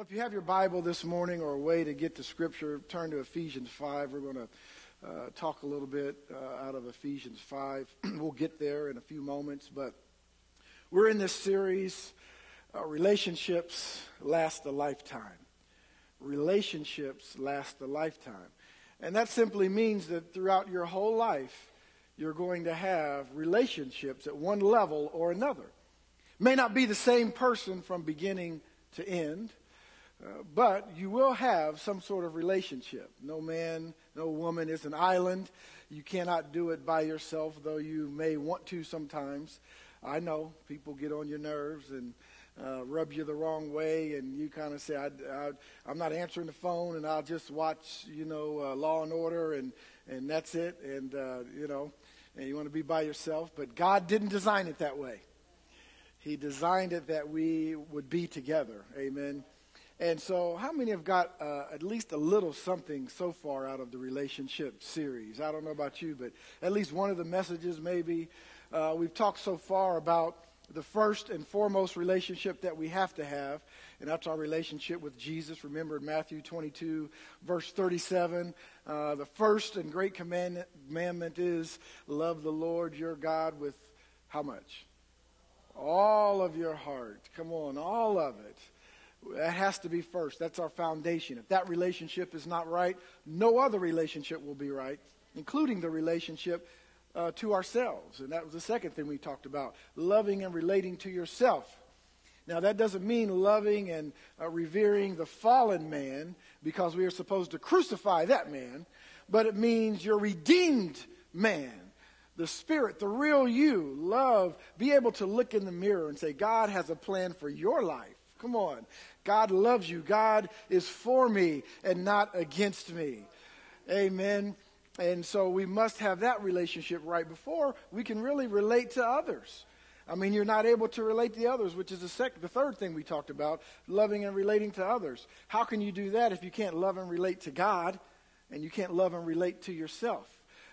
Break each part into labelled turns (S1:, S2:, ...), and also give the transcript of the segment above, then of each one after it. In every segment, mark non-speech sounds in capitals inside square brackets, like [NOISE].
S1: Well, if you have your Bible this morning or a way to get to Scripture, turn to Ephesians 5. We're going to uh, talk a little bit uh, out of Ephesians 5. [CLEARS THROAT] we'll get there in a few moments, but we're in this series, uh, Relationships Last a Lifetime. Relationships last a lifetime. And that simply means that throughout your whole life, you're going to have relationships at one level or another. May not be the same person from beginning to end, but you will have some sort of relationship. No man, no woman is an island. You cannot do it by yourself, though you may want to sometimes. I know people get on your nerves and uh, rub you the wrong way, and you kind of say, I, am not answering the phone, and I'll just watch, you know, uh, Law and Order, and, and that's it. And, uh, you know, and you want to be by yourself. But God didn't design it that way. He designed it that we would be together. Amen. And so, how many have got uh, at least a little something so far out of the relationship series? I don't know about you, but at least one of the messages, maybe. Uh, we've talked so far about the first and foremost relationship that we have to have, and that's our relationship with Jesus. Remember in Matthew 22, verse 37, uh, the first and great commandment is love the Lord your God with how much? All of your heart. Come on, all of it. That has to be first. That's our foundation. If that relationship is not right, no other relationship will be right, including the relationship uh, to ourselves. And that was the second thing we talked about loving and relating to yourself. Now, that doesn't mean loving and uh, revering the fallen man because we are supposed to crucify that man, but it means your redeemed man, the spirit, the real you. Love, be able to look in the mirror and say, God has a plan for your life. Come on. God loves you. God is for me and not against me. Amen. And so we must have that relationship right before we can really relate to others. I mean, you're not able to relate to others, which is the, sec- the third thing we talked about loving and relating to others. How can you do that if you can't love and relate to God and you can't love and relate to yourself?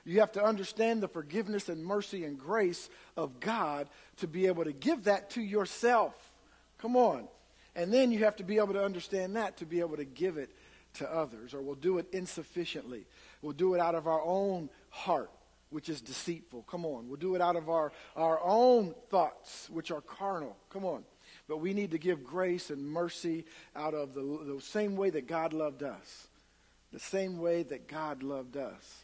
S1: You have to understand the forgiveness and mercy and grace of God to be able to give that to yourself. Come on. And then you have to be able to understand that to be able to give it to others, or we'll do it insufficiently. We'll do it out of our own heart, which is deceitful. Come on. We'll do it out of our, our own thoughts, which are carnal. Come on. But we need to give grace and mercy out of the, the same way that God loved us. The same way that God loved us.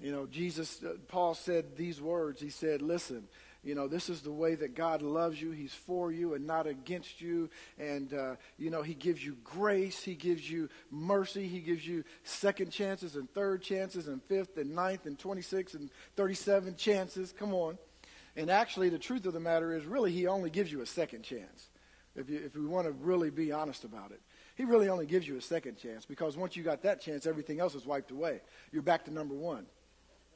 S1: You know, Jesus, uh, Paul said these words. He said, Listen, you know, this is the way that God loves you. He's for you and not against you. And, uh, you know, He gives you grace. He gives you mercy. He gives you second chances and third chances and fifth and ninth and 26 and 37 chances. Come on. And actually, the truth of the matter is, really, He only gives you a second chance. If, you, if we want to really be honest about it. He really only gives you a second chance because once you got that chance, everything else is wiped away. You're back to number one.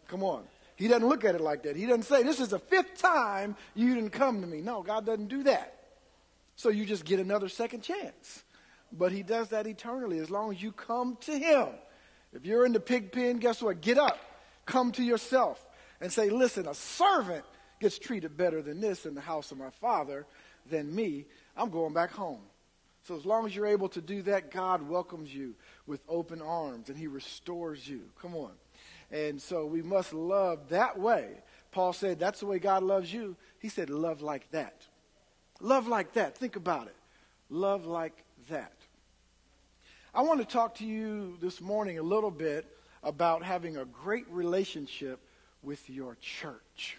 S1: Come on. He doesn't look at it like that. He doesn't say, This is the fifth time you didn't come to me. No, God doesn't do that. So you just get another second chance. But He does that eternally as long as you come to Him. If you're in the pig pen, guess what? Get up, come to yourself, and say, Listen, a servant gets treated better than this in the house of my father than me. I'm going back home. So as long as you're able to do that, God welcomes you with open arms and He restores you. Come on. And so we must love that way. Paul said, That's the way God loves you. He said, Love like that. Love like that. Think about it. Love like that. I want to talk to you this morning a little bit about having a great relationship with your church.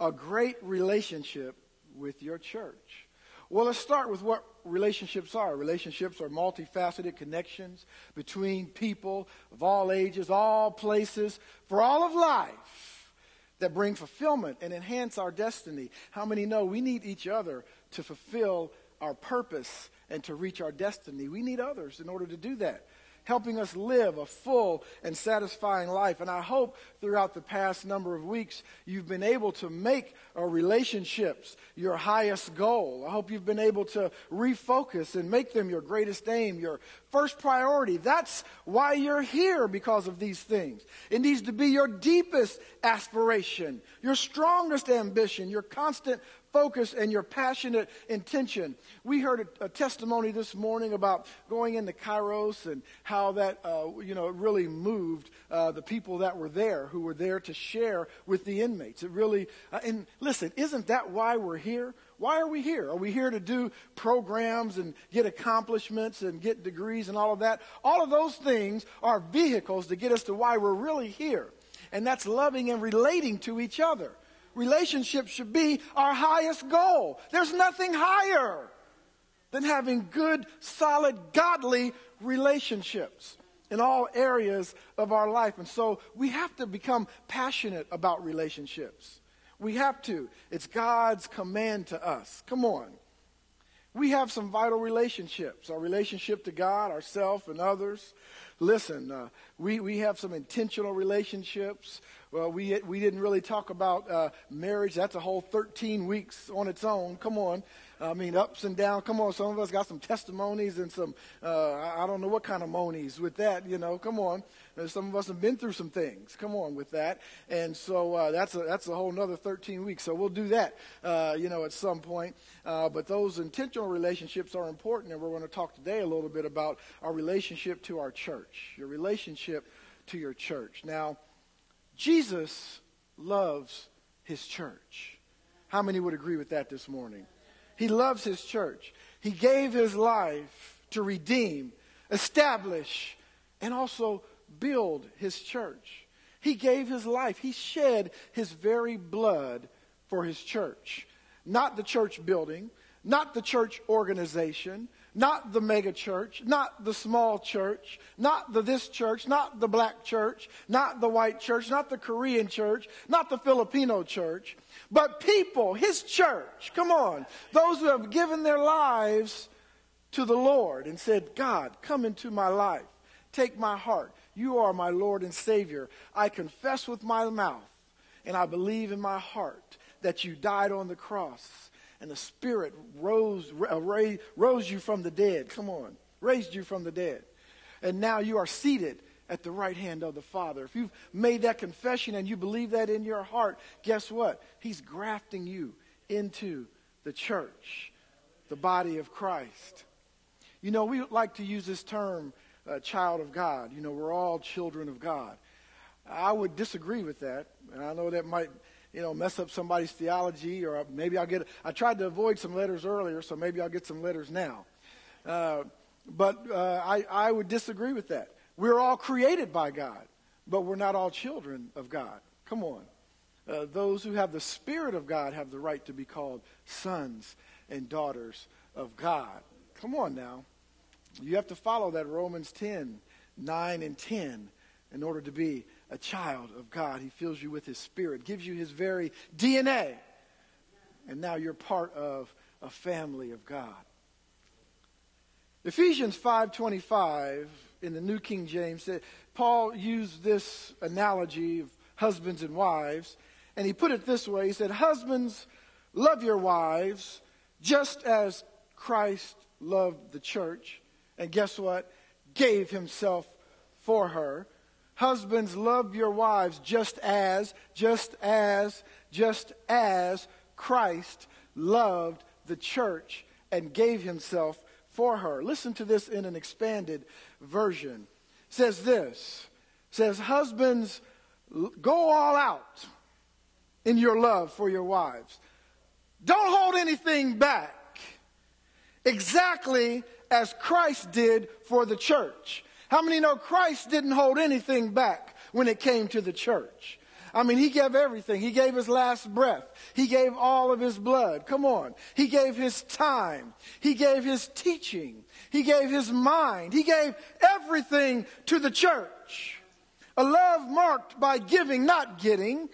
S1: A great relationship with your church. Well, let's start with what relationships are. Relationships are multifaceted connections between people of all ages, all places, for all of life that bring fulfillment and enhance our destiny. How many know we need each other to fulfill our purpose and to reach our destiny? We need others in order to do that helping us live a full and satisfying life. And I hope throughout the past number of weeks you've been able to make our relationships your highest goal. I hope you've been able to refocus and make them your greatest aim, your first priority. That's why you're here because of these things. It needs to be your deepest aspiration, your strongest ambition, your constant focus and your passionate intention. We heard a, a testimony this morning about going into Kairos and how that, uh, you know, really moved uh, the people that were there who were there to share with the inmates. It really, uh, and listen, isn't that why we're here? Why are we here? Are we here to do programs and get accomplishments and get degrees and all of that? All of those things are vehicles to get us to why we're really here. And that's loving and relating to each other. Relationships should be our highest goal. There's nothing higher than having good, solid, godly relationships in all areas of our life. And so we have to become passionate about relationships. We have to. It's God's command to us. Come on. We have some vital relationships our relationship to God, ourself, and others. Listen, uh, we, we have some intentional relationships. Well, we, we didn't really talk about uh, marriage. That's a whole 13 weeks on its own. Come on. I mean, ups and downs. Come on, some of us got some testimonies and some, uh, I don't know what kind of monies with that, you know. Come on. Some of us have been through some things. Come on with that. And so uh, that's, a, that's a whole another 13 weeks. So we'll do that, uh, you know, at some point. Uh, but those intentional relationships are important, and we're going to talk today a little bit about our relationship to our church, your relationship to your church. Now, Jesus loves his church. How many would agree with that this morning? He loves his church. He gave his life to redeem, establish, and also build his church. He gave his life. He shed his very blood for his church. Not the church building, not the church organization, not the mega church, not the small church, not the this church, not the black church, not the white church, not the Korean church, not the Filipino church, but people, his church. Come on. Those who have given their lives to the Lord and said, God, come into my life. Take my heart. You are my Lord and Savior. I confess with my mouth and I believe in my heart that you died on the cross and the Spirit rose, rose you from the dead. Come on, raised you from the dead. And now you are seated at the right hand of the Father. If you've made that confession and you believe that in your heart, guess what? He's grafting you into the church, the body of Christ. You know, we like to use this term, uh, child of God. You know, we're all children of God. I would disagree with that. And I know that might you know, mess up somebody's theology, or maybe I'll get. I tried to avoid some letters earlier, so maybe I'll get some letters now. Uh, but uh, I, I would disagree with that. We're all created by God, but we're not all children of God. Come on. Uh, those who have the Spirit of God have the right to be called sons and daughters of God. Come on now. You have to follow that Romans 10, 9 and 10 in order to be a child of God. He fills you with His Spirit, gives you His very DNA. And now you're part of a family of God. Ephesians 5:25 in the New King James said Paul used this analogy of husbands and wives and he put it this way he said husbands love your wives just as Christ loved the church and guess what gave himself for her Husbands, love your wives just as, just as, just as Christ loved the church and gave himself for her. Listen to this in an expanded version. It says this. Says, Husbands, go all out in your love for your wives. Don't hold anything back. Exactly as Christ did for the church. How many know Christ didn't hold anything back when it came to the church? I mean, he gave everything. He gave his last breath. He gave all of his blood. Come on. He gave his time. He gave his teaching. He gave his mind. He gave everything to the church. A love marked by giving, not getting.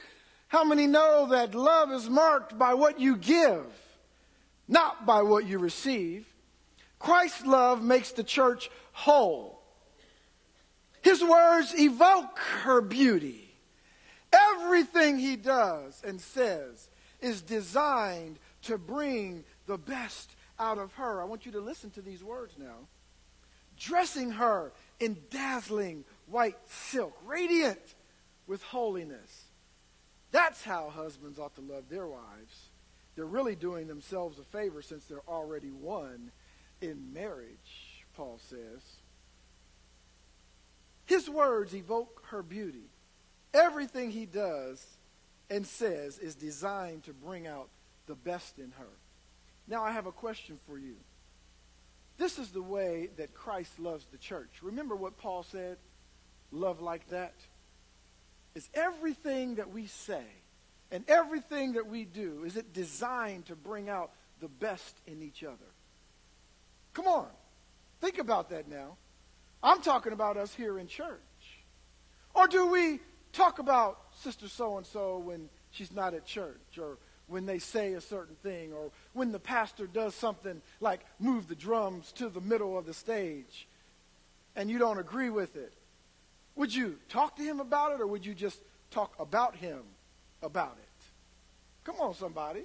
S1: How many know that love is marked by what you give, not by what you receive? Christ's love makes the church whole. His words evoke her beauty. Everything he does and says is designed to bring the best out of her. I want you to listen to these words now. Dressing her in dazzling white silk, radiant with holiness. That's how husbands ought to love their wives they're really doing themselves a favor since they're already one in marriage, Paul says. His words evoke her beauty. Everything he does and says is designed to bring out the best in her. Now, I have a question for you. This is the way that Christ loves the church. Remember what Paul said? Love like that is everything that we say and everything that we do, is it designed to bring out the best in each other? Come on. Think about that now. I'm talking about us here in church. Or do we talk about Sister so and so when she's not at church or when they say a certain thing or when the pastor does something like move the drums to the middle of the stage and you don't agree with it? Would you talk to him about it or would you just talk about him about it? Come on, somebody.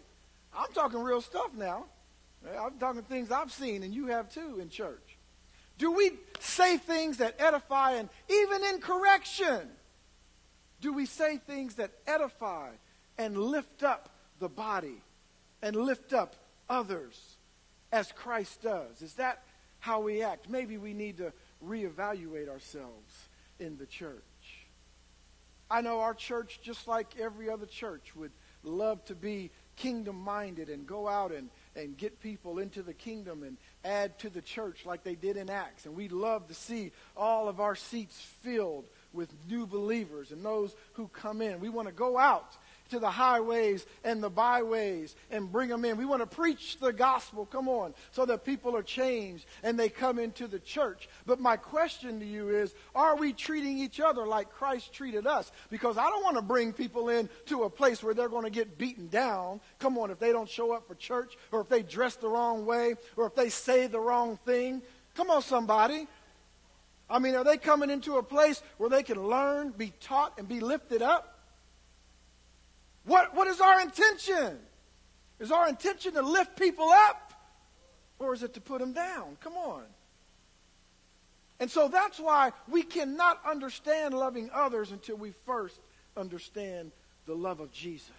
S1: I'm talking real stuff now. I'm talking things I've seen and you have too in church. Do we say things that edify and even in correction? Do we say things that edify and lift up the body and lift up others as Christ does? Is that how we act? Maybe we need to reevaluate ourselves in the church. I know our church, just like every other church, would love to be kingdom minded and go out and, and get people into the kingdom and add to the church like they did in Acts. And we love to see all of our seats filled with new believers and those who come in. We want to go out to the highways and the byways and bring them in. We want to preach the gospel, come on, so that people are changed and they come into the church. But my question to you is, are we treating each other like Christ treated us? Because I don't want to bring people in to a place where they're going to get beaten down. Come on, if they don't show up for church or if they dress the wrong way or if they say the wrong thing. Come on, somebody. I mean, are they coming into a place where they can learn, be taught, and be lifted up? What, what is our intention? Is our intention to lift people up? Or is it to put them down? Come on. And so that's why we cannot understand loving others until we first understand the love of Jesus.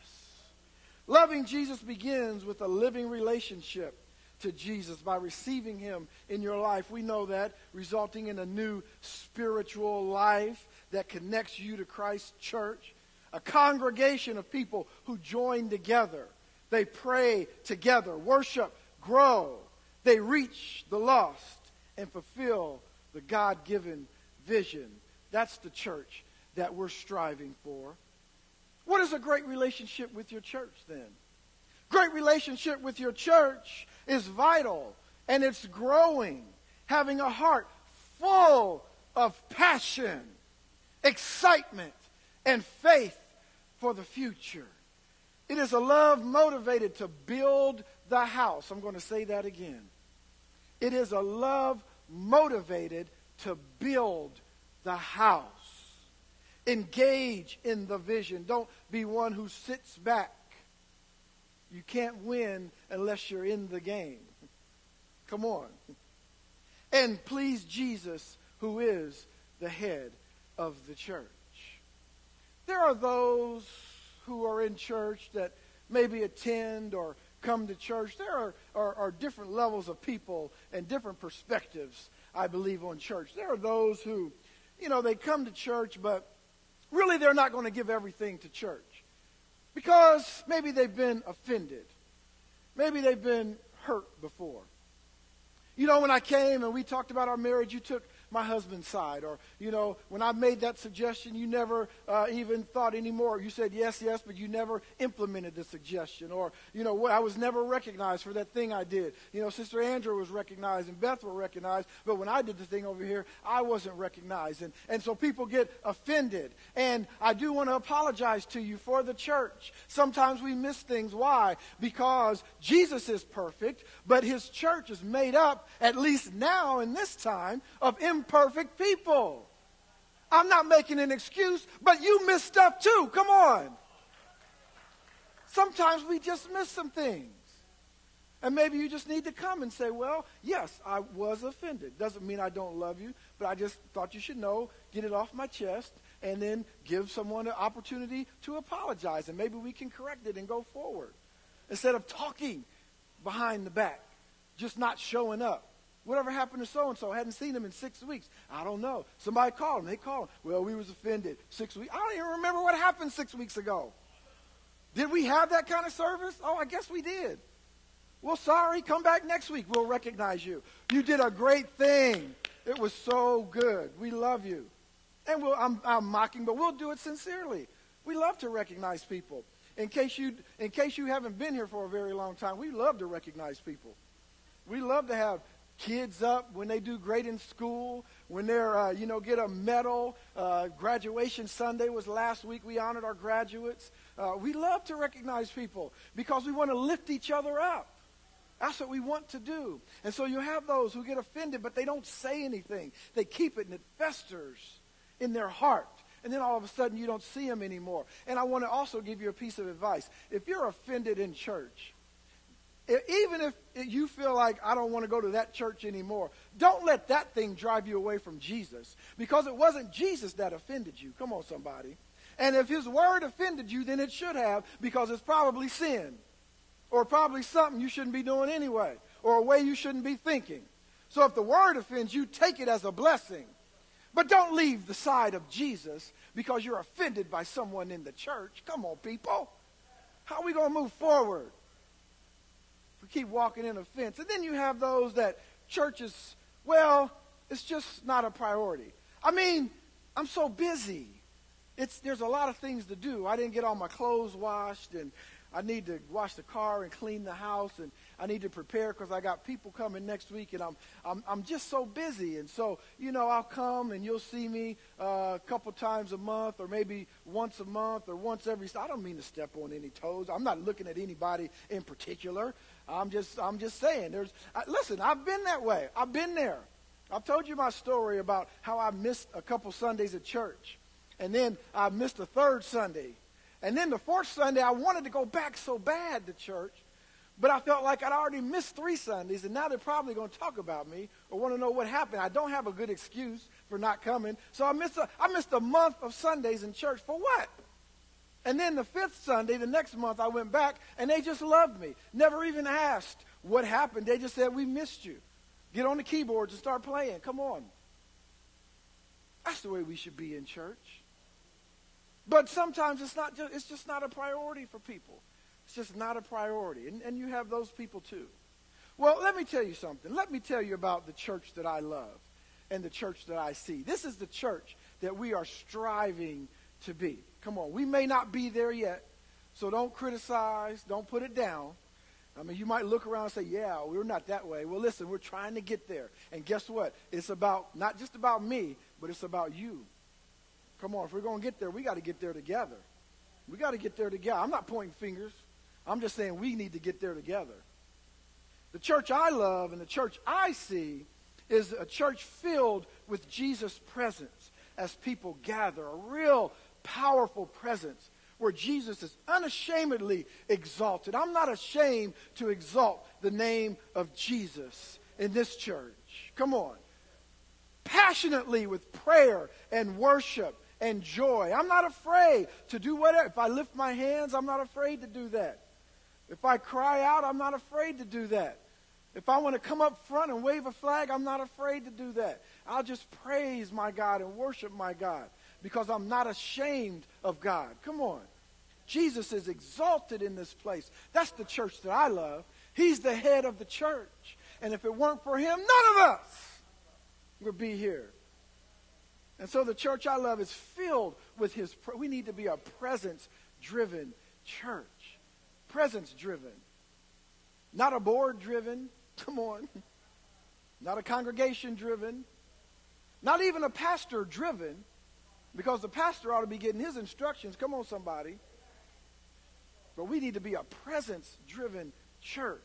S1: Loving Jesus begins with a living relationship to Jesus by receiving him in your life. We know that, resulting in a new spiritual life that connects you to Christ's church a congregation of people who join together. They pray together, worship, grow. They reach the lost and fulfill the God given vision. That's the church that we're striving for. What is a great relationship with your church then? Great relationship with your church is vital and it's growing. Having a heart full of passion, excitement, and faith for the future. It is a love motivated to build the house. I'm going to say that again. It is a love motivated to build the house. Engage in the vision. Don't be one who sits back. You can't win unless you're in the game. Come on. And please Jesus, who is the head of the church. There are those who are in church that maybe attend or come to church. There are, are, are, different levels of people and different perspectives, I believe, on church. There are those who, you know, they come to church, but really they're not going to give everything to church because maybe they've been offended. Maybe they've been hurt before. You know, when I came and we talked about our marriage, you took my husband's side. Or, you know, when I made that suggestion, you never uh, even thought anymore. You said yes, yes, but you never implemented the suggestion. Or, you know, I was never recognized for that thing I did. You know, Sister Andrew was recognized and Beth were recognized, but when I did the thing over here, I wasn't recognized. And, and so people get offended. And I do want to apologize to you for the church. Sometimes we miss things. Why? Because Jesus is perfect, but his church is made up, at least now in this time, of imperfect people. I'm not making an excuse, but you miss stuff too. Come on. Sometimes we just miss some things. And maybe you just need to come and say, well, yes, I was offended. Doesn't mean I don't love you, but I just thought you should know, get it off my chest, and then give someone an opportunity to apologize. And maybe we can correct it and go forward. instead of talking behind the back, just not showing up. Whatever happened to so and so? I Hadn't seen him in six weeks. I don't know. Somebody called him. They called him. Well, we was offended six weeks. I don't even remember what happened six weeks ago. Did we have that kind of service? Oh, I guess we did. Well, sorry. Come back next week. We'll recognize you. You did a great thing. It was so good. We love you. And we'll, I'm, I'm mocking, but we'll do it sincerely. We love to recognize people. In case you, in case you haven't been here for a very long time, we love to recognize people. We love to have kids up when they do great in school, when they're, uh, you know, get a medal. Uh, graduation Sunday was last week. We honored our graduates. Uh, we love to recognize people because we want to lift each other up. That's what we want to do. And so you have those who get offended, but they don't say anything. They keep it and it festers in their heart. And then all of a sudden you don't see them anymore. And I want to also give you a piece of advice. If you're offended in church, even if you feel like I don't want to go to that church anymore, don't let that thing drive you away from Jesus because it wasn't Jesus that offended you. Come on, somebody. And if his word offended you, then it should have because it's probably sin or probably something you shouldn't be doing anyway or a way you shouldn't be thinking. So if the word offends you, take it as a blessing. But don't leave the side of Jesus because you're offended by someone in the church. Come on, people. How are we going to move forward? We keep walking in a fence. And then you have those that churches, well, it's just not a priority. I mean, I'm so busy. It's, there's a lot of things to do. I didn't get all my clothes washed, and I need to wash the car and clean the house, and I need to prepare because I got people coming next week, and I'm, I'm, I'm just so busy. And so, you know, I'll come and you'll see me uh, a couple times a month, or maybe once a month, or once every. I don't mean to step on any toes. I'm not looking at anybody in particular. I'm just, I'm just saying. There's, I, listen, I've been that way. I've been there. I've told you my story about how I missed a couple Sundays at church, and then I missed a third Sunday and then the fourth Sunday, I wanted to go back so bad to church, but I felt like I'd already missed three Sundays, and now they're probably going to talk about me or want to know what happened. I don't have a good excuse for not coming. So I missed a, I missed a month of Sundays in church. For what? And then the fifth Sunday, the next month, I went back, and they just loved me. Never even asked what happened. They just said, We missed you. Get on the keyboards and start playing. Come on. That's the way we should be in church. But sometimes it's not just, it's just not a priority for people. It's just not a priority. And, and you have those people too. Well, let me tell you something. Let me tell you about the church that I love and the church that I see. This is the church that we are striving to be. Come on, we may not be there yet, so don't criticize, don't put it down. I mean, you might look around and say, yeah, we're not that way. Well, listen, we're trying to get there. And guess what? It's about, not just about me, but it's about you. Come on, if we're going to get there, we got to get there together. We got to get there together. I'm not pointing fingers. I'm just saying we need to get there together. The church I love and the church I see is a church filled with Jesus' presence as people gather, a real powerful presence where Jesus is unashamedly exalted. I'm not ashamed to exalt the name of Jesus in this church. Come on. Passionately with prayer and worship and joy. I'm not afraid to do whatever. If I lift my hands, I'm not afraid to do that. If I cry out, I'm not afraid to do that. If I want to come up front and wave a flag, I'm not afraid to do that. I'll just praise my God and worship my God because I'm not ashamed of God. Come on. Jesus is exalted in this place. That's the church that I love. He's the head of the church. And if it weren't for him, none of us would be here. And so the church I love is filled with his. We need to be a presence driven church. Presence driven. Not a board driven. [LAUGHS] Come on. Not a congregation driven. Not even a pastor driven. Because the pastor ought to be getting his instructions. Come on, somebody. But we need to be a presence driven church.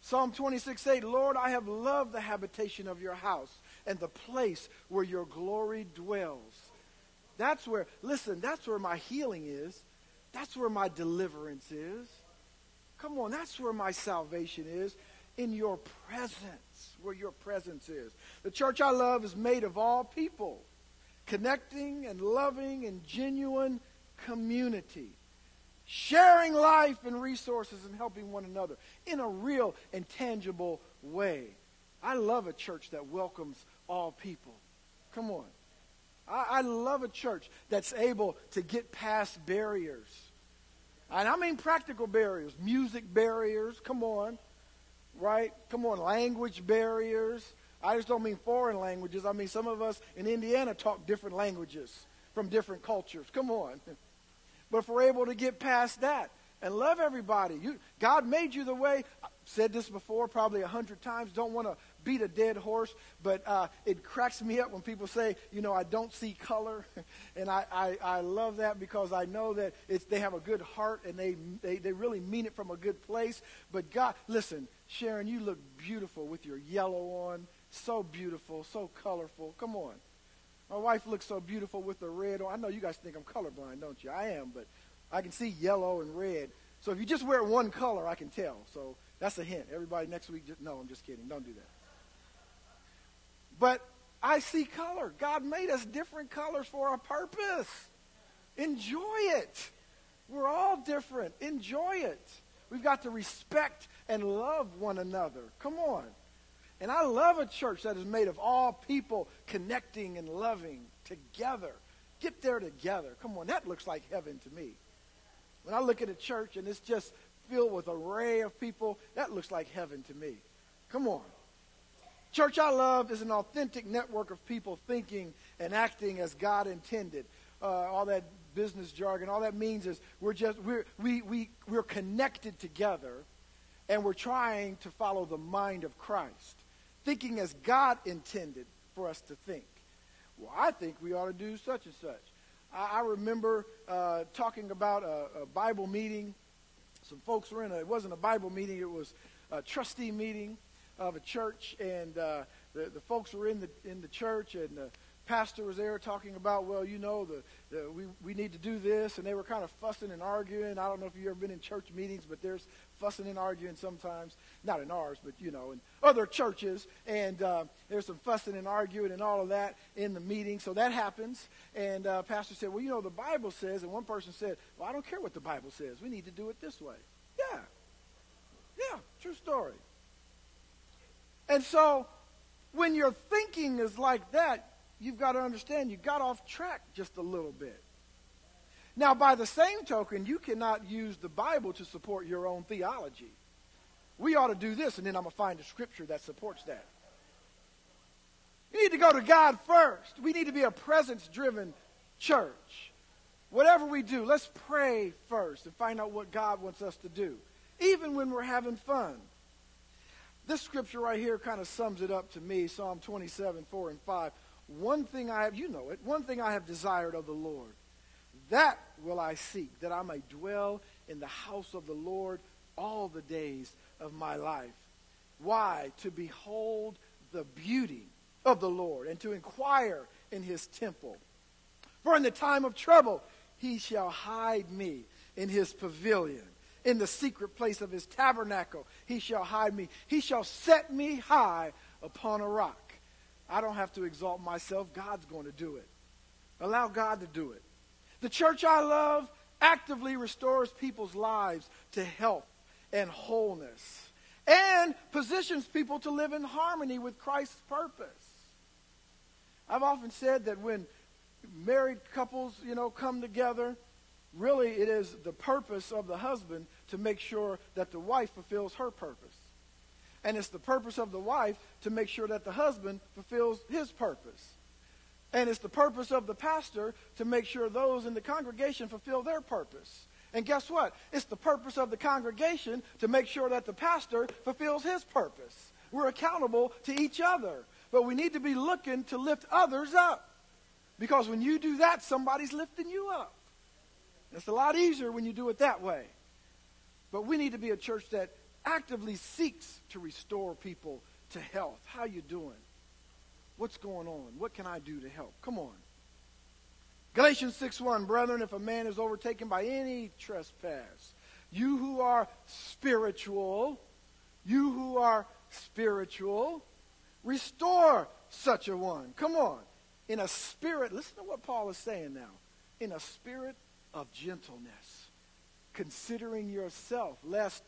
S1: Psalm 26 8, Lord, I have loved the habitation of your house and the place where your glory dwells. That's where, listen, that's where my healing is. That's where my deliverance is. Come on, that's where my salvation is. In your presence, where your presence is. The church I love is made of all people, connecting and loving and genuine community. sharing life and resources and helping one another in a real and tangible way. I love a church that welcomes all people. Come on. I, I love a church that's able to get past barriers. And I mean practical barriers, music barriers, come on, right? Come on, language barriers. I just don't mean foreign languages. I mean, some of us in Indiana talk different languages from different cultures. Come on. [LAUGHS] But if we're able to get past that and love everybody, you, God made you the way. I've said this before, probably a hundred times. Don't want to beat a dead horse, but uh, it cracks me up when people say, you know, I don't see color. [LAUGHS] and I, I, I love that because I know that it's, they have a good heart and they, they, they really mean it from a good place. But God, listen, Sharon, you look beautiful with your yellow on. So beautiful, so colorful. Come on. My wife looks so beautiful with the red on. I know you guys think I'm colorblind, don't you? I am, but I can see yellow and red. So if you just wear one color, I can tell. So that's a hint. Everybody next week, just, no, I'm just kidding. Don't do that. But I see color. God made us different colors for a purpose. Enjoy it. We're all different. Enjoy it. We've got to respect and love one another. Come on. And I love a church that is made of all people connecting and loving together. Get there together. Come on, that looks like heaven to me. When I look at a church and it's just filled with an array of people, that looks like heaven to me. Come on. Church I love is an authentic network of people thinking and acting as God intended. Uh, all that business jargon, all that means is we're just we're we, we we're connected together and we're trying to follow the mind of Christ thinking as God intended for us to think. Well, I think we ought to do such and such. I, I remember uh, talking about a, a, Bible meeting. Some folks were in a, it wasn't a Bible meeting, it was a trustee meeting of a church, and uh, the, the folks were in the, in the church, and the pastor was there talking about, well, you know, the, the, we, we need to do this, and they were kind of fussing and arguing. I don't know if you've ever been in church meetings, but there's fussing and arguing sometimes. Not in ours, but, you know, in other churches. And uh, there's some fussing and arguing and all of that in the meeting. So that happens. And uh, pastor said, well, you know, the Bible says, and one person said, well, I don't care what the Bible says. We need to do it this way. Yeah. Yeah, true story. And so when your thinking is like that, you've got to understand you got off track just a little bit. Now, by the same token, you cannot use the Bible to support your own theology. We ought to do this, and then I'm going to find a scripture that supports that. You need to go to God first. We need to be a presence driven church. Whatever we do, let's pray first and find out what God wants us to do, even when we're having fun. This scripture right here kind of sums it up to me Psalm 27, 4 and 5. One thing I have, you know it, one thing I have desired of the Lord, that will I seek, that I may dwell in the house of the Lord all the days of my life. Why? To behold the beauty of the Lord and to inquire in his temple. For in the time of trouble, he shall hide me in his pavilion. In the secret place of his tabernacle, he shall hide me. He shall set me high upon a rock. I don't have to exalt myself. God's going to do it. Allow God to do it. The church I love actively restores people's lives to health and wholeness and positions people to live in harmony with Christ's purpose. I've often said that when married couples, you know, come together, really it is the purpose of the husband to make sure that the wife fulfills her purpose. And it's the purpose of the wife to make sure that the husband fulfills his purpose. And it's the purpose of the pastor to make sure those in the congregation fulfill their purpose. And guess what? It's the purpose of the congregation to make sure that the pastor fulfills his purpose. We're accountable to each other. But we need to be looking to lift others up. Because when you do that, somebody's lifting you up. It's a lot easier when you do it that way. But we need to be a church that actively seeks to restore people to health. How you doing? What's going on? What can I do to help? Come on. Galatians 6:1 Brethren, if a man is overtaken by any trespass, you who are spiritual, you who are spiritual, restore such a one. Come on. In a spirit, listen to what Paul is saying now. In a spirit of gentleness considering yourself, lest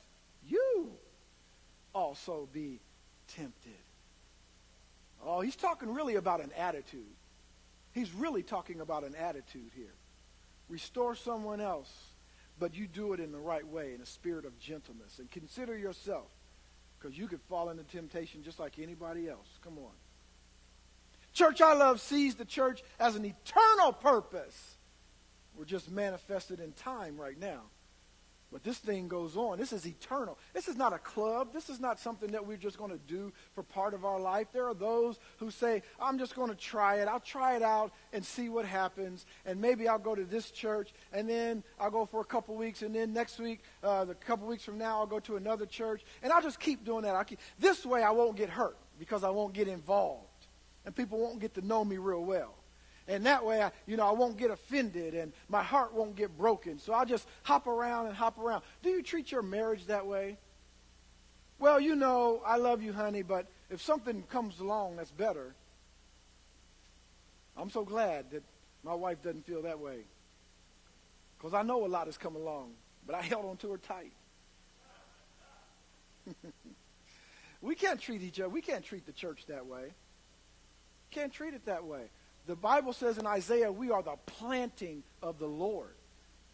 S1: you also be tempted. Oh, he's talking really about an attitude. He's really talking about an attitude here. Restore someone else, but you do it in the right way, in a spirit of gentleness. And consider yourself, because you could fall into temptation just like anybody else. Come on. Church I Love sees the church as an eternal purpose. We're just manifested in time right now. But this thing goes on. This is eternal. This is not a club. This is not something that we're just going to do for part of our life. There are those who say, I'm just going to try it. I'll try it out and see what happens. And maybe I'll go to this church, and then I'll go for a couple weeks, and then next week, uh, the couple weeks from now, I'll go to another church. And I'll just keep doing that. I'll keep, this way, I won't get hurt because I won't get involved. And people won't get to know me real well. And that way, I, you know, I won't get offended and my heart won't get broken. So I'll just hop around and hop around. Do you treat your marriage that way? Well, you know, I love you, honey, but if something comes along that's better, I'm so glad that my wife doesn't feel that way. Because I know a lot has come along, but I [LAUGHS] held on to her tight. [LAUGHS] we can't treat each other, we can't treat the church that way. Can't treat it that way. The Bible says in Isaiah, we are the planting of the Lord.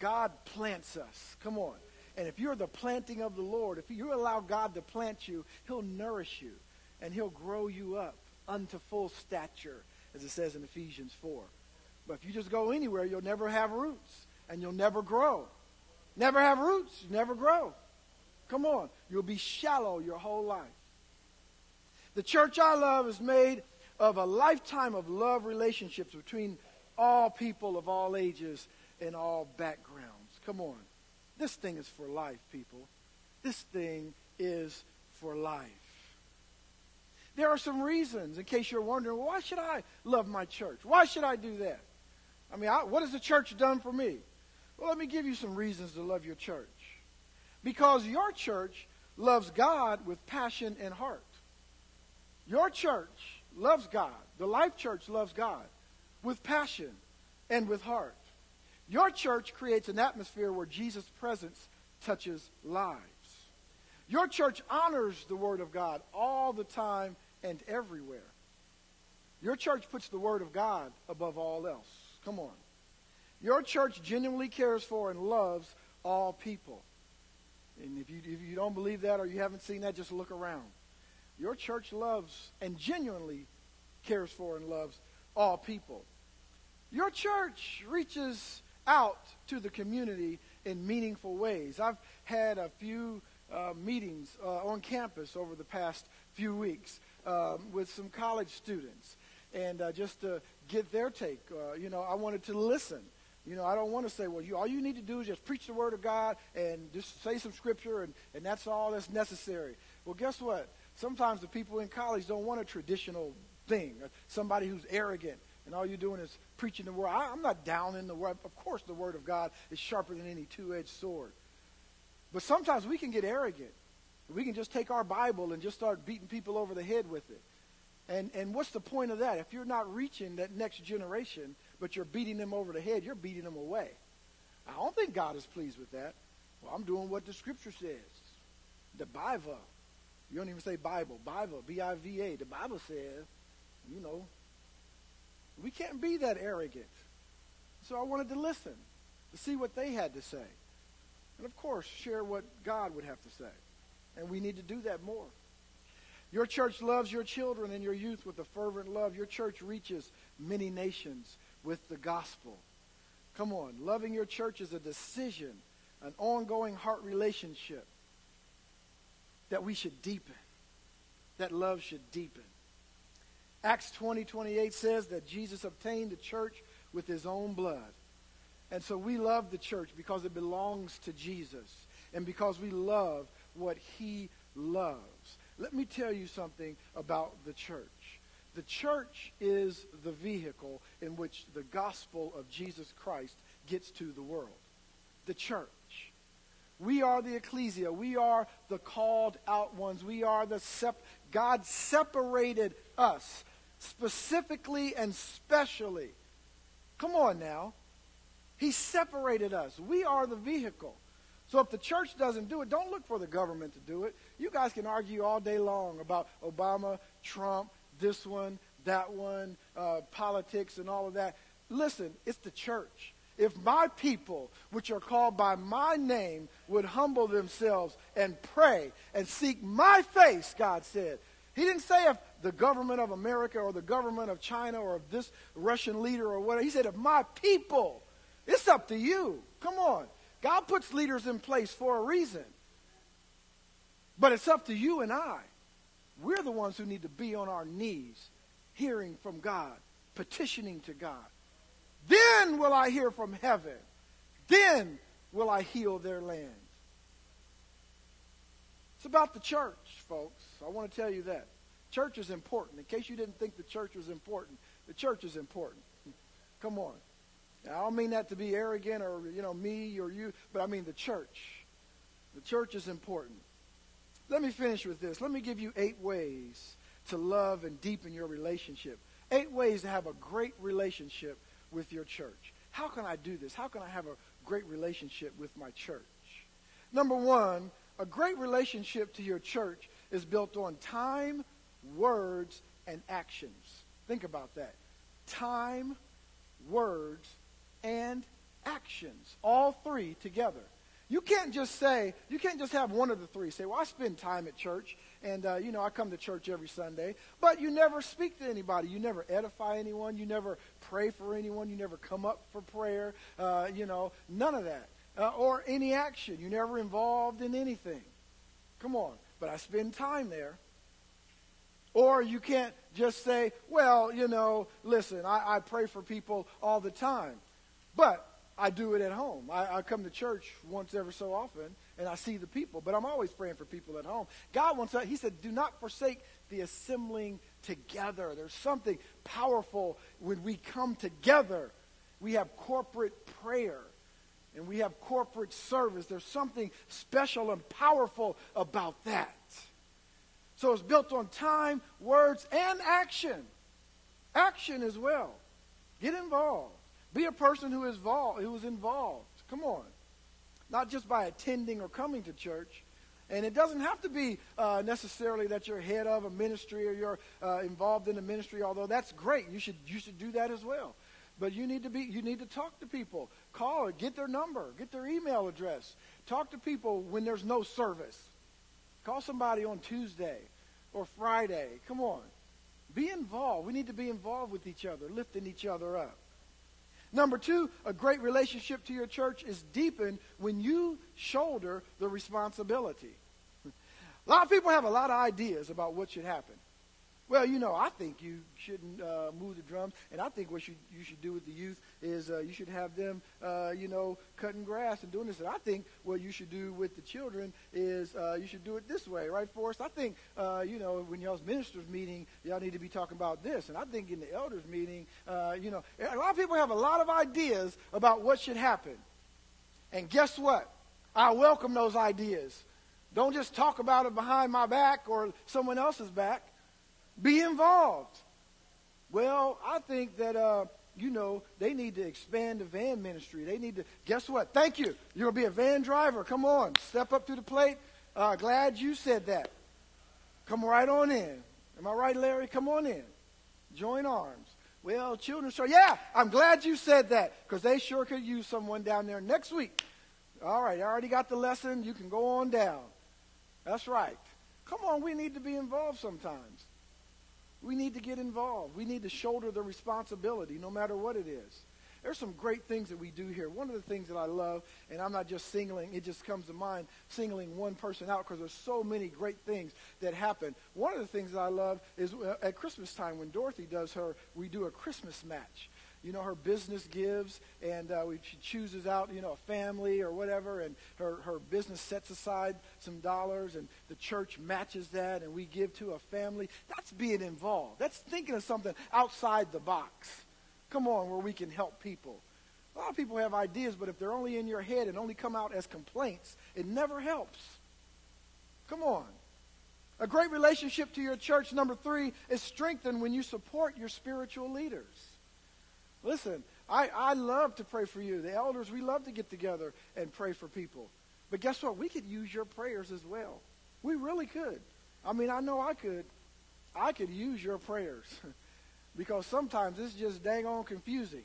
S1: God plants us. Come on. And if you're the planting of the Lord, if you allow God to plant you, He'll nourish you and He'll grow you up unto full stature, as it says in Ephesians 4. But if you just go anywhere, you'll never have roots and you'll never grow. Never have roots, never grow. Come on. You'll be shallow your whole life. The church I love is made of a lifetime of love relationships between all people of all ages and all backgrounds. Come on. This thing is for life, people. This thing is for life. There are some reasons, in case you're wondering, why should I love my church? Why should I do that? I mean, I, what has the church done for me? Well, let me give you some reasons to love your church. Because your church loves God with passion and heart. Your church loves God. The Life Church loves God with passion and with heart. Your church creates an atmosphere where Jesus' presence touches lives. Your church honors the Word of God all the time and everywhere. Your church puts the Word of God above all else. Come on. Your church genuinely cares for and loves all people. And if you, if you don't believe that or you haven't seen that, just look around. Your church loves and genuinely cares for and loves all people. Your church reaches out to the community in meaningful ways. I've had a few uh, meetings uh, on campus over the past few weeks um, with some college students, and uh, just to get their take, uh, you know, I wanted to listen. You know, I don't want to say, well, you, all you need to do is just preach the Word of God and just say some Scripture, and, and that's all that's necessary. Well, guess what? Sometimes the people in college don't want a traditional thing, uh, somebody who's arrogant, and all you're doing is preaching the word. I, am not down in the word. Of course, the word of God is sharper than any two-edged sword. But sometimes we can get arrogant. We can just take our Bible and just start beating people over the head with it. And, and what's the point of that? If you're not reaching that next generation, but you're beating them over the head, you're beating them away. I don't think God is pleased with that. Well, I'm doing what the Scripture says. The Bible. You don't even say Bible. Bible, B-I-V-A. The Bible says, you know, we can't be that arrogant. So I wanted to listen to see what they had to say. And of course, share what God would have to say. And we need to do that more. Your church loves your children and your youth with a fervent love. Your church reaches many nations with the gospel. Come on. Loving your church is a decision, an ongoing heart relationship that we should deepen, that love should deepen. Acts 20, 28 says that Jesus obtained the church with his own blood. And so we love the church because it belongs to Jesus and because we love what he loves. Let me tell you something about the church. The church is the vehicle in which the gospel of Jesus Christ gets to the world. The church. We are the ecclesia. We are the called out ones. We are the sep- God separated us specifically and specially. Come on now. He separated us. We are the vehicle. So if the church doesn't do it, don't look for the government to do it. You guys can argue all day long about Obama, Trump, this one, that one, uh, politics, and all of that. Listen, it's the church. If my people, which are called by my name, would humble themselves and pray and seek my face, God said. He didn't say if the government of America or the government of China or of this Russian leader or whatever. He said, if my people, it's up to you. Come on. God puts leaders in place for a reason. But it's up to you and I. We're the ones who need to be on our knees, hearing from God, petitioning to God. Then will I hear from heaven. Then will I heal their land. It's about the church, folks. I want to tell you that. Church is important. In case you didn't think the church was important, the church is important. [LAUGHS] Come on. Now, I don't mean that to be arrogant or, you know, me or you, but I mean the church. The church is important. Let me finish with this. Let me give you eight ways to love and deepen your relationship. Eight ways to have a great relationship with your church. How can I do this? How can I have a great relationship with my church? Number one, a great relationship to your church is built on time, words, and actions. Think about that. Time, words, and actions. All three together. You can't just say, you can't just have one of the three. Say, well, I spend time at church, and, uh, you know, I come to church every Sunday. But you never speak to anybody. You never edify anyone. You never pray for anyone. You never come up for prayer. Uh, you know, none of that. Uh, or any action. You're never involved in anything. Come on. But I spend time there. Or you can't just say, well, you know, listen, I, I pray for people all the time. But I do it at home. I, I, come to church once every so often, and I see the people. But I'm always praying for people at home. God wants us. He said, "Do not forsake the assembling together." There's something powerful when we come together. We have corporate prayer, and we have corporate service. There's something special and powerful about that. So it's built on time, words, and action. Action as well. Get involved. Be a person who is involved, who is involved. Come on. Not just by attending or coming to church. And it doesn't have to be uh, necessarily that you're head of a ministry or you're uh, involved in a ministry, although that's great. You should, you should do that as well. But you need to be you need to talk to people. Call get their number, get their email address. Talk to people when there's no service. Call somebody on Tuesday or Friday. Come on. Be involved. We need to be involved with each other, lifting each other up. Number two, a great relationship to your church is deepened when you shoulder the responsibility. [LAUGHS] A lot of people have a lot of ideas about what should happen. Well, you know, I think you shouldn't uh, move the drums, and I think what you, you should do with the youth is uh, you should have them, uh, you know, cutting grass and doing this. And I think what you should do with the children is uh, you should do it this way, right, Forrest? I think, uh, you know, when y'all's ministers meeting, y'all need to be talking about this. And I think in the elders meeting, uh, you know, a lot of people have a lot of ideas about what should happen. And guess what? I welcome those ideas. Don't just talk about it behind my back or someone else's back. Be involved. Well, I think that, uh, you know, they need to expand the van ministry. They need to, guess what? Thank you. To be a van driver. Come on. Step up to the plate. Uh, glad you said that. Come right on in. Am I right, Larry? Come on in. Join arms. Well, children, sure. Yeah, I'm glad you said that because they sure could use someone down there next week. All right, I already got the lesson. You can go on down. That's right. Come on, we need to be involved sometimes. We need to get involved. We need to shoulder the responsibility no matter what it is. There's some great things that we do here. One of the things that I love, and I'm not just singling, it just comes to mind singling one person out because there's so many great things that happen. One of the things that I love is uh, at Christmas time when Dorothy does her, we do a Christmas match you know, her business gives, and uh, we, she chooses out, you know, a family or whatever, and her, her business sets aside some dollars, and the church matches that, and we give to a family. That's being involved. That's thinking of something outside the box. Come on, where we can help people. A lot of people have ideas, but if they're only in your head and only come out as complaints, it never helps. Come on. A great relationship to your church, number three, is strengthened when you support your spiritual leaders. Listen, I, I love to pray for you. The elders, we love to get together and pray for people. But guess what? We could use your prayers as well. We really could. I mean, I know I could. I could use your prayers [LAUGHS] because sometimes it's just dang on confusing.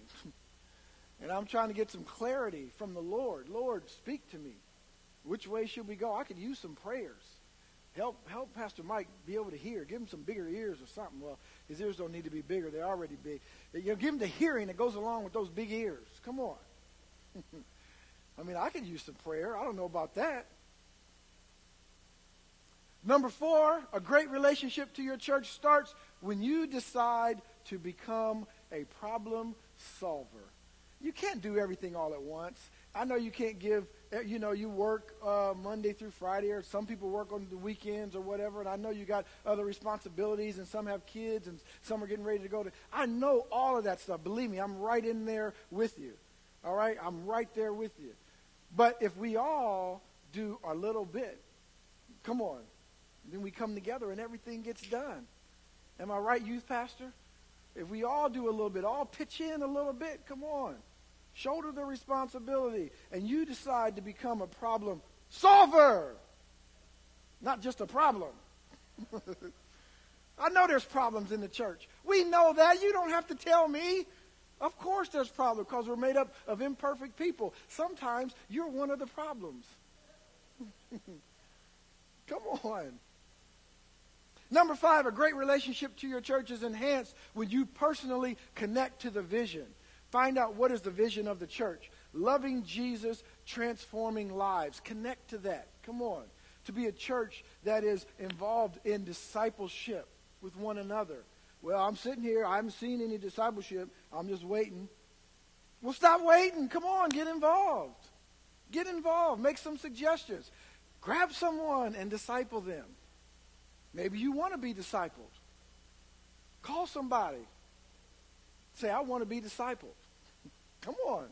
S1: [LAUGHS] and I'm trying to get some clarity from the Lord. Lord, speak to me. Which way should we go? I could use some prayers. Help help Pastor Mike be able to hear. Give him some bigger ears or something. Well, his ears don't need to be bigger. They're already big. You know, give him the hearing that goes along with those big ears. Come on. [LAUGHS] I mean, I could use some prayer. I don't know about that. Number four, a great relationship to your church starts when you decide to become a problem solver. You can't do everything all at once. I know you can't give, you know, you work uh, Monday through Friday, or some people work on the weekends or whatever, and I know you got other responsibilities, and some have kids, and some are getting ready to go to. I know all of that stuff. Believe me, I'm right in there with you. All right? I'm right there with you. But if we all do a little bit, come on, then we come together and everything gets done. Am I right, youth pastor? If we all do a little bit, all pitch in a little bit, come on. Shoulder the responsibility. And you decide to become a problem solver, not just a problem. [LAUGHS] I know there's problems in the church. We know that. You don't have to tell me. Of course there's problems because we're made up of imperfect people. Sometimes you're one of the problems. [LAUGHS] Come on. Number five, a great relationship to your church is enhanced when you personally connect to the vision. Find out what is the vision of the church. Loving Jesus, transforming lives. Connect to that. Come on. To be a church that is involved in discipleship with one another. Well, I'm sitting here. I haven't seen any discipleship. I'm just waiting. Well, stop waiting. Come on, get involved. Get involved. Make some suggestions. Grab someone and disciple them. Maybe you want to be discipled. Call somebody. Say, I want to be disciples. Come on.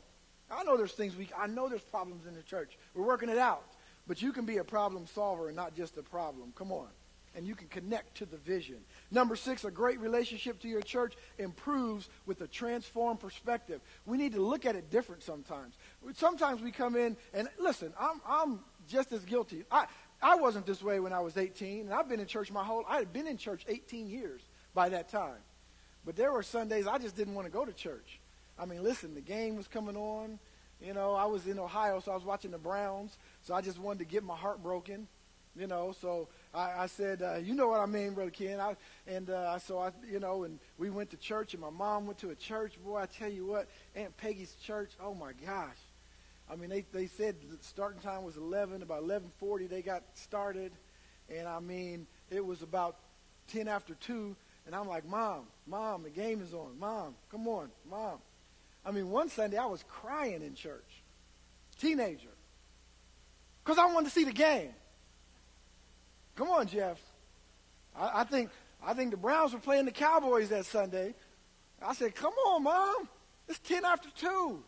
S1: I know there's things we, I know there's problems in the church. We're working it out. But you can be a problem solver and not just a problem. Come on. And you can connect to the vision. Number six, a great relationship to your church improves with a transformed perspective. We need to look at it different sometimes. Sometimes we come in and listen, I'm, I'm just as guilty. I, I wasn't this way when I was 18, and I've been in church my whole I had been in church 18 years by that time. But there were Sundays I just didn't want to go to church. I mean, listen, the game was coming on. You know, I was in Ohio, so I was watching the Browns, so I just wanted to get my heart broken. You know, so I, I said, uh, you know what I mean, Brother Ken. I, and uh, so I, you know, and we went to church, and my mom went to a church. Boy, I tell you what, Aunt Peggy's church. Oh my gosh, I mean, they, they said the starting time was 11. About 11:40, they got started, and I mean, it was about 10 after two, and I'm like, Mom, Mom, the game is on. Mom, come on, Mom. I mean, one Sunday I was crying in church, teenager, because I wanted to see the game. Come on, Jeff. I, I think I think the Browns were playing the Cowboys that Sunday. I said, Come on, Mom. It's 10 after 2.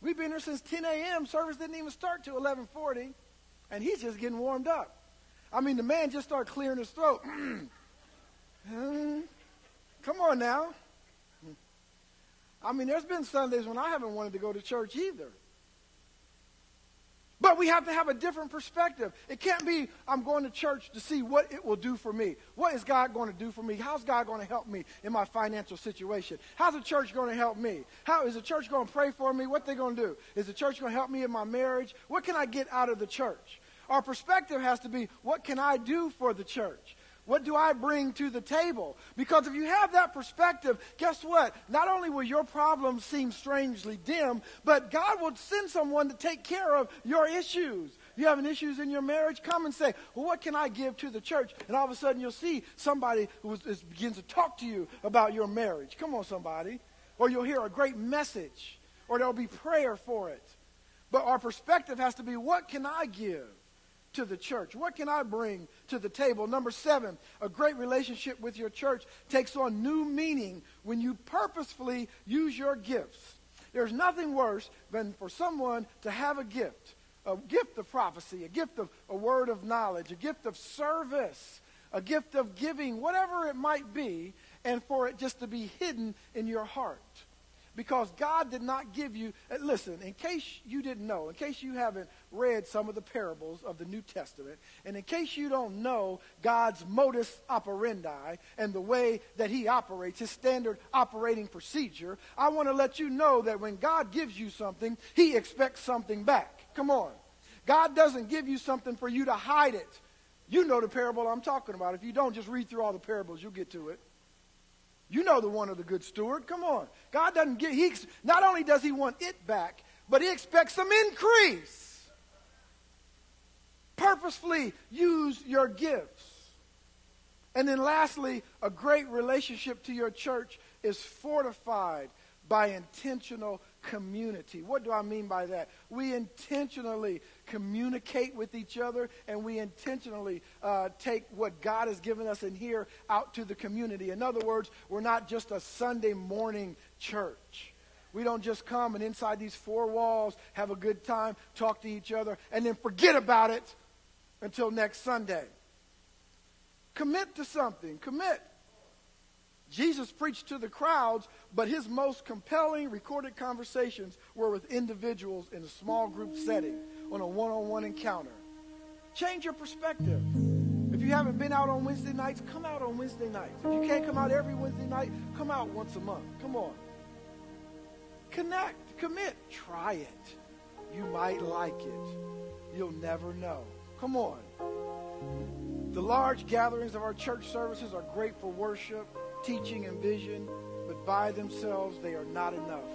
S1: We've been here since 10 a.m. Service didn't even start till 11:40, and he's just getting warmed up. I mean, the man just started clearing his throat. [CLEARS THROAT] [LAUGHS] Come on now. I mean, there's been Sundays when I haven't wanted to go to church either. But we have to have a different perspective. It can't be, I'm going to church to see what it will do for me. What is God going to do for me? How's God going to help me in my financial situation? How's the church going to help me? How is the church going to pray for me? What they going to do? Is the church going to help me in my marriage? What can I get out of the church? Our perspective has to be, what can I do for the church? What do I bring to the table? Because if you have that perspective, guess what? Not only will your problems seem strangely dim, but God will send someone to take care of your issues. You have issues in your marriage, come and say, Well, what can I give to the church? And all of a sudden you'll see somebody who is, is, begins to talk to you about your marriage. Come on, somebody. Or you'll hear a great message, or there'll be prayer for it. But our perspective has to be, What can I give? To the church? What can I bring to the table? Number seven, a great relationship with your church takes on new meaning when you purposefully use your gifts. There's nothing worse than for someone to have a gift a gift of prophecy, a gift of a word of knowledge, a gift of service, a gift of giving, whatever it might be, and for it just to be hidden in your heart. Because God did not give you, uh, listen, in case you didn't know, in case you haven't read some of the parables of the New Testament, and in case you don't know God's modus operandi and the way that He operates, His standard operating procedure, I want to let you know that when God gives you something, He expects something back. Come on. God doesn't give you something for you to hide it. You know the parable I'm talking about. If you don't, just read through all the parables, you'll get to it. You know the one of the good steward. Come on. God doesn't get, he, not only does he want it back, but he expects some increase. Purposefully use your gifts. And then lastly, a great relationship to your church is fortified by intentional community. What do I mean by that? We intentionally communicate with each other and we intentionally uh, take what God has given us in here out to the community. In other words, we're not just a Sunday morning church. We don't just come and inside these four walls have a good time, talk to each other, and then forget about it until next Sunday. Commit to something. Commit. Jesus preached to the crowds, but his most compelling recorded conversations were with individuals in a small group setting on a one on one encounter. Change your perspective. If you haven't been out on Wednesday nights, come out on Wednesday nights. If you can't come out every Wednesday night, come out once a month. Come on. Connect, commit, try it. You might like it. You'll never know. Come on. The large gatherings of our church services are great for worship teaching and vision, but by themselves they are not enough.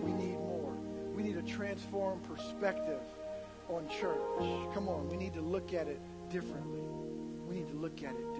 S1: We need more. We need a transformed perspective on church. Come on, we need to look at it differently. We need to look at it differently.